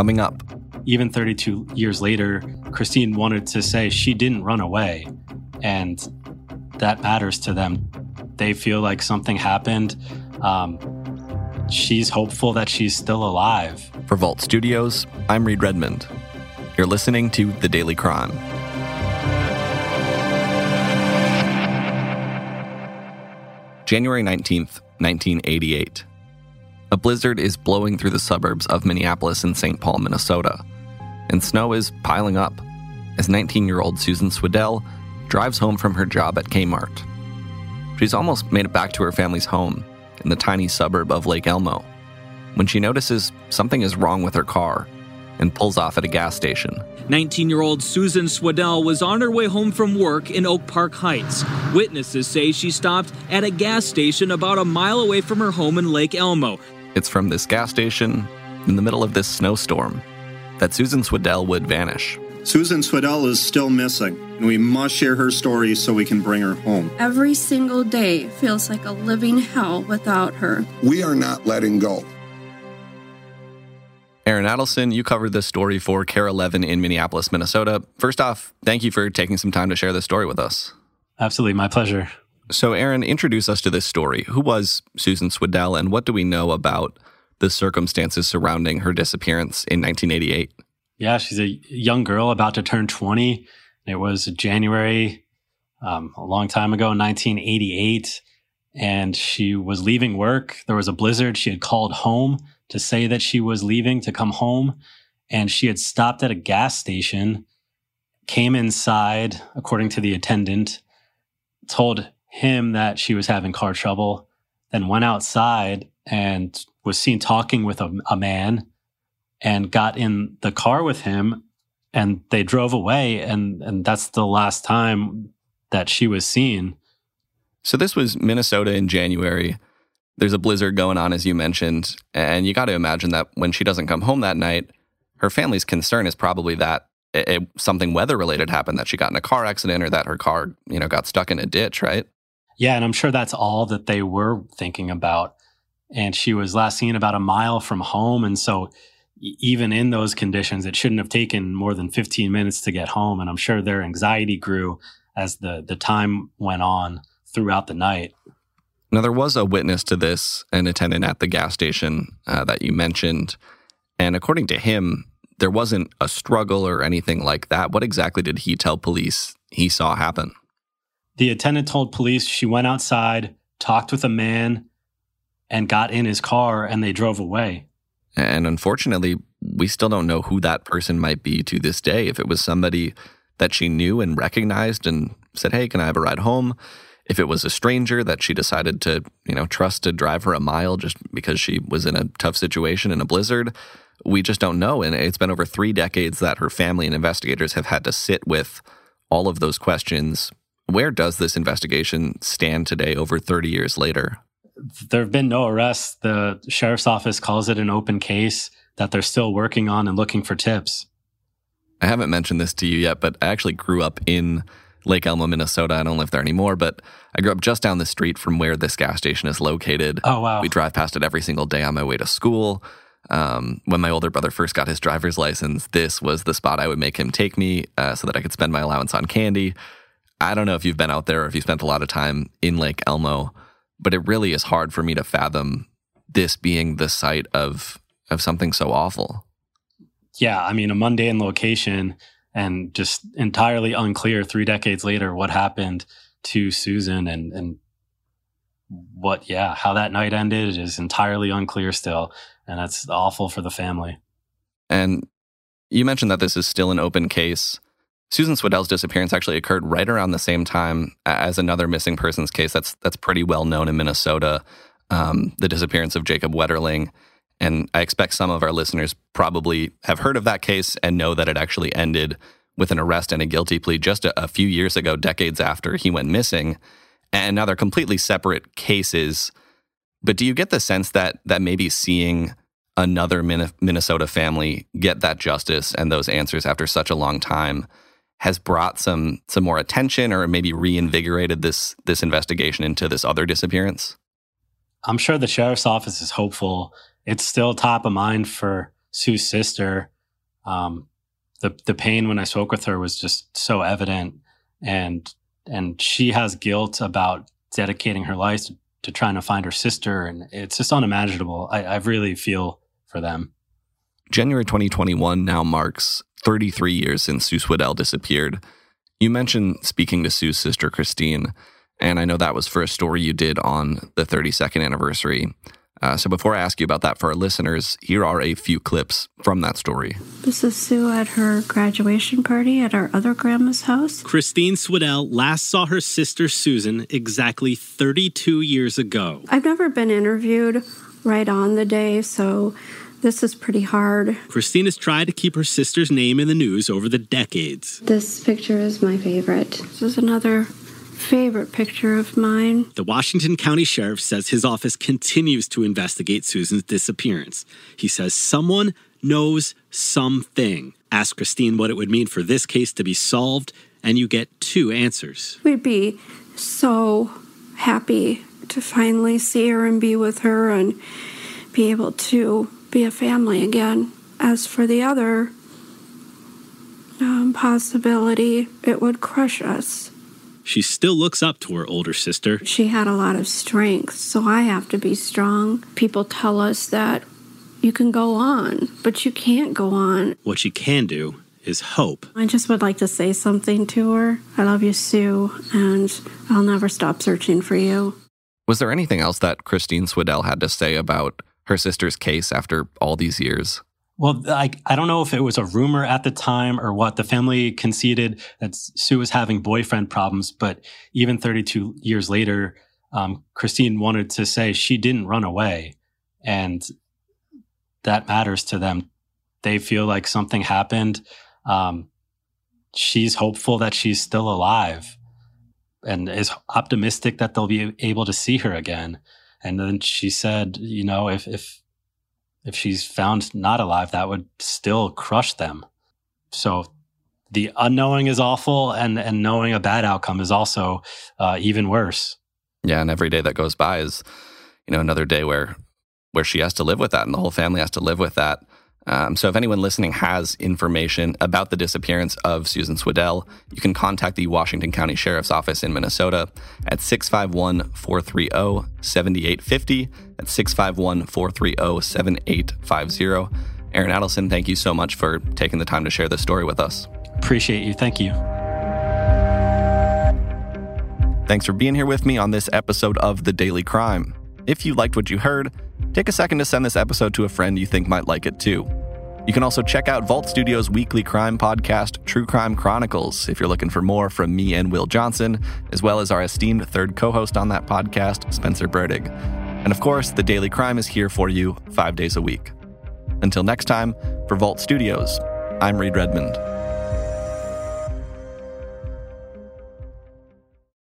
coming up. Even 32 years later, Christine wanted to say she didn't run away. And that matters to them. They feel like something happened. Um, she's hopeful that she's still alive. For Vault Studios, I'm Reed Redmond. You're listening to The Daily Crime. January 19th, 1988. A blizzard is blowing through the suburbs of Minneapolis and St. Paul, Minnesota, and snow is piling up as 19 year old Susan Swedell drives home from her job at Kmart. She's almost made it back to her family's home in the tiny suburb of Lake Elmo when she notices something is wrong with her car and pulls off at a gas station. 19 year old Susan Swedell was on her way home from work in Oak Park Heights. Witnesses say she stopped at a gas station about a mile away from her home in Lake Elmo. It's from this gas station, in the middle of this snowstorm, that Susan Swedell would vanish. Susan Swedell is still missing, and we must share her story so we can bring her home. Every single day feels like a living hell without her. We are not letting go. Aaron Adelson, you covered this story for KARE 11 in Minneapolis, Minnesota. First off, thank you for taking some time to share this story with us. Absolutely, my pleasure. So, Aaron, introduce us to this story. Who was Susan Swedell, and what do we know about the circumstances surrounding her disappearance in 1988? Yeah, she's a young girl about to turn 20. It was January, um, a long time ago, 1988. And she was leaving work. There was a blizzard. She had called home to say that she was leaving to come home. And she had stopped at a gas station, came inside, according to the attendant, told him that she was having car trouble, then went outside and was seen talking with a, a man and got in the car with him and they drove away and and that's the last time that she was seen. So this was Minnesota in January. There's a blizzard going on as you mentioned, and you got to imagine that when she doesn't come home that night, her family's concern is probably that it, it, something weather related happened that she got in a car accident or that her car, you know, got stuck in a ditch, right? Yeah, and I'm sure that's all that they were thinking about. And she was last seen about a mile from home. And so, even in those conditions, it shouldn't have taken more than 15 minutes to get home. And I'm sure their anxiety grew as the, the time went on throughout the night. Now, there was a witness to this, an attendant at the gas station uh, that you mentioned. And according to him, there wasn't a struggle or anything like that. What exactly did he tell police he saw happen? The attendant told police she went outside, talked with a man, and got in his car and they drove away. And unfortunately, we still don't know who that person might be to this day. If it was somebody that she knew and recognized and said, Hey, can I have a ride home? If it was a stranger that she decided to, you know, trust to drive her a mile just because she was in a tough situation in a blizzard, we just don't know. And it's been over three decades that her family and investigators have had to sit with all of those questions where does this investigation stand today, over 30 years later? There have been no arrests. The sheriff's office calls it an open case that they're still working on and looking for tips. I haven't mentioned this to you yet, but I actually grew up in Lake Elmo, Minnesota. I don't live there anymore, but I grew up just down the street from where this gas station is located. Oh, wow. We drive past it every single day on my way to school. Um, when my older brother first got his driver's license, this was the spot I would make him take me uh, so that I could spend my allowance on candy. I don't know if you've been out there or if you spent a lot of time in Lake Elmo, but it really is hard for me to fathom this being the site of of something so awful. Yeah, I mean a mundane location and just entirely unclear 3 decades later what happened to Susan and and what yeah, how that night ended is entirely unclear still and that's awful for the family. And you mentioned that this is still an open case. Susan Swedell's disappearance actually occurred right around the same time as another missing persons case that's that's pretty well known in Minnesota, um, the disappearance of Jacob Wetterling. And I expect some of our listeners probably have heard of that case and know that it actually ended with an arrest and a guilty plea just a, a few years ago, decades after he went missing. And now they're completely separate cases. But do you get the sense that that maybe seeing another Minnesota family get that justice and those answers after such a long time has brought some some more attention or maybe reinvigorated this this investigation into this other disappearance? I'm sure the sheriff's office is hopeful. It's still top of mind for Sue's sister, um, the the pain when I spoke with her was just so evident, and and she has guilt about dedicating her life to, to trying to find her sister, and it's just unimaginable. I, I really feel for them. January 2021 now marks 33 years since Sue Swedell disappeared. You mentioned speaking to Sue's sister Christine, and I know that was for a story you did on the 32nd anniversary. Uh, so before I ask you about that for our listeners, here are a few clips from that story. This is Sue at her graduation party at our other grandma's house. Christine Swedell last saw her sister Susan exactly 32 years ago. I've never been interviewed right on the day, so this is pretty hard. Christine has tried to keep her sister's name in the news over the decades. This picture is my favorite. This is another favorite picture of mine. The Washington County Sheriff says his office continues to investigate Susan's disappearance. He says someone knows something. Ask Christine what it would mean for this case to be solved, and you get two answers. We'd be so happy to finally see her and be with her and be able to be a family again. As for the other um, possibility, it would crush us. She still looks up to her older sister. She had a lot of strength, so I have to be strong. People tell us that you can go on, but you can't go on. What she can do is hope. I just would like to say something to her. I love you, Sue, and I'll never stop searching for you. Was there anything else that Christine Swedell had to say about her sister's case after all these years? Well, I, I don't know if it was a rumor at the time or what. The family conceded that Sue was having boyfriend problems, but even 32 years later, um, Christine wanted to say she didn't run away. And that matters to them. They feel like something happened. Um, she's hopeful that she's still alive and is optimistic that they'll be able to see her again. And then she said, you know, if, if if she's found not alive, that would still crush them. So the unknowing is awful, and and knowing a bad outcome is also uh, even worse. Yeah, and every day that goes by is, you know, another day where where she has to live with that, and the whole family has to live with that. Um, so if anyone listening has information about the disappearance of Susan Swedell, you can contact the Washington County Sheriff's Office in Minnesota at 651 430 7850. That's 651 430 7850. Aaron Adelson, thank you so much for taking the time to share this story with us. Appreciate you. Thank you. Thanks for being here with me on this episode of The Daily Crime. If you liked what you heard, take a second to send this episode to a friend you think might like it too. You can also check out Vault Studios' weekly crime podcast, True Crime Chronicles, if you're looking for more from me and Will Johnson, as well as our esteemed third co host on that podcast, Spencer Burdig. And of course, The Daily Crime is here for you five days a week. Until next time, for Vault Studios, I'm Reed Redmond.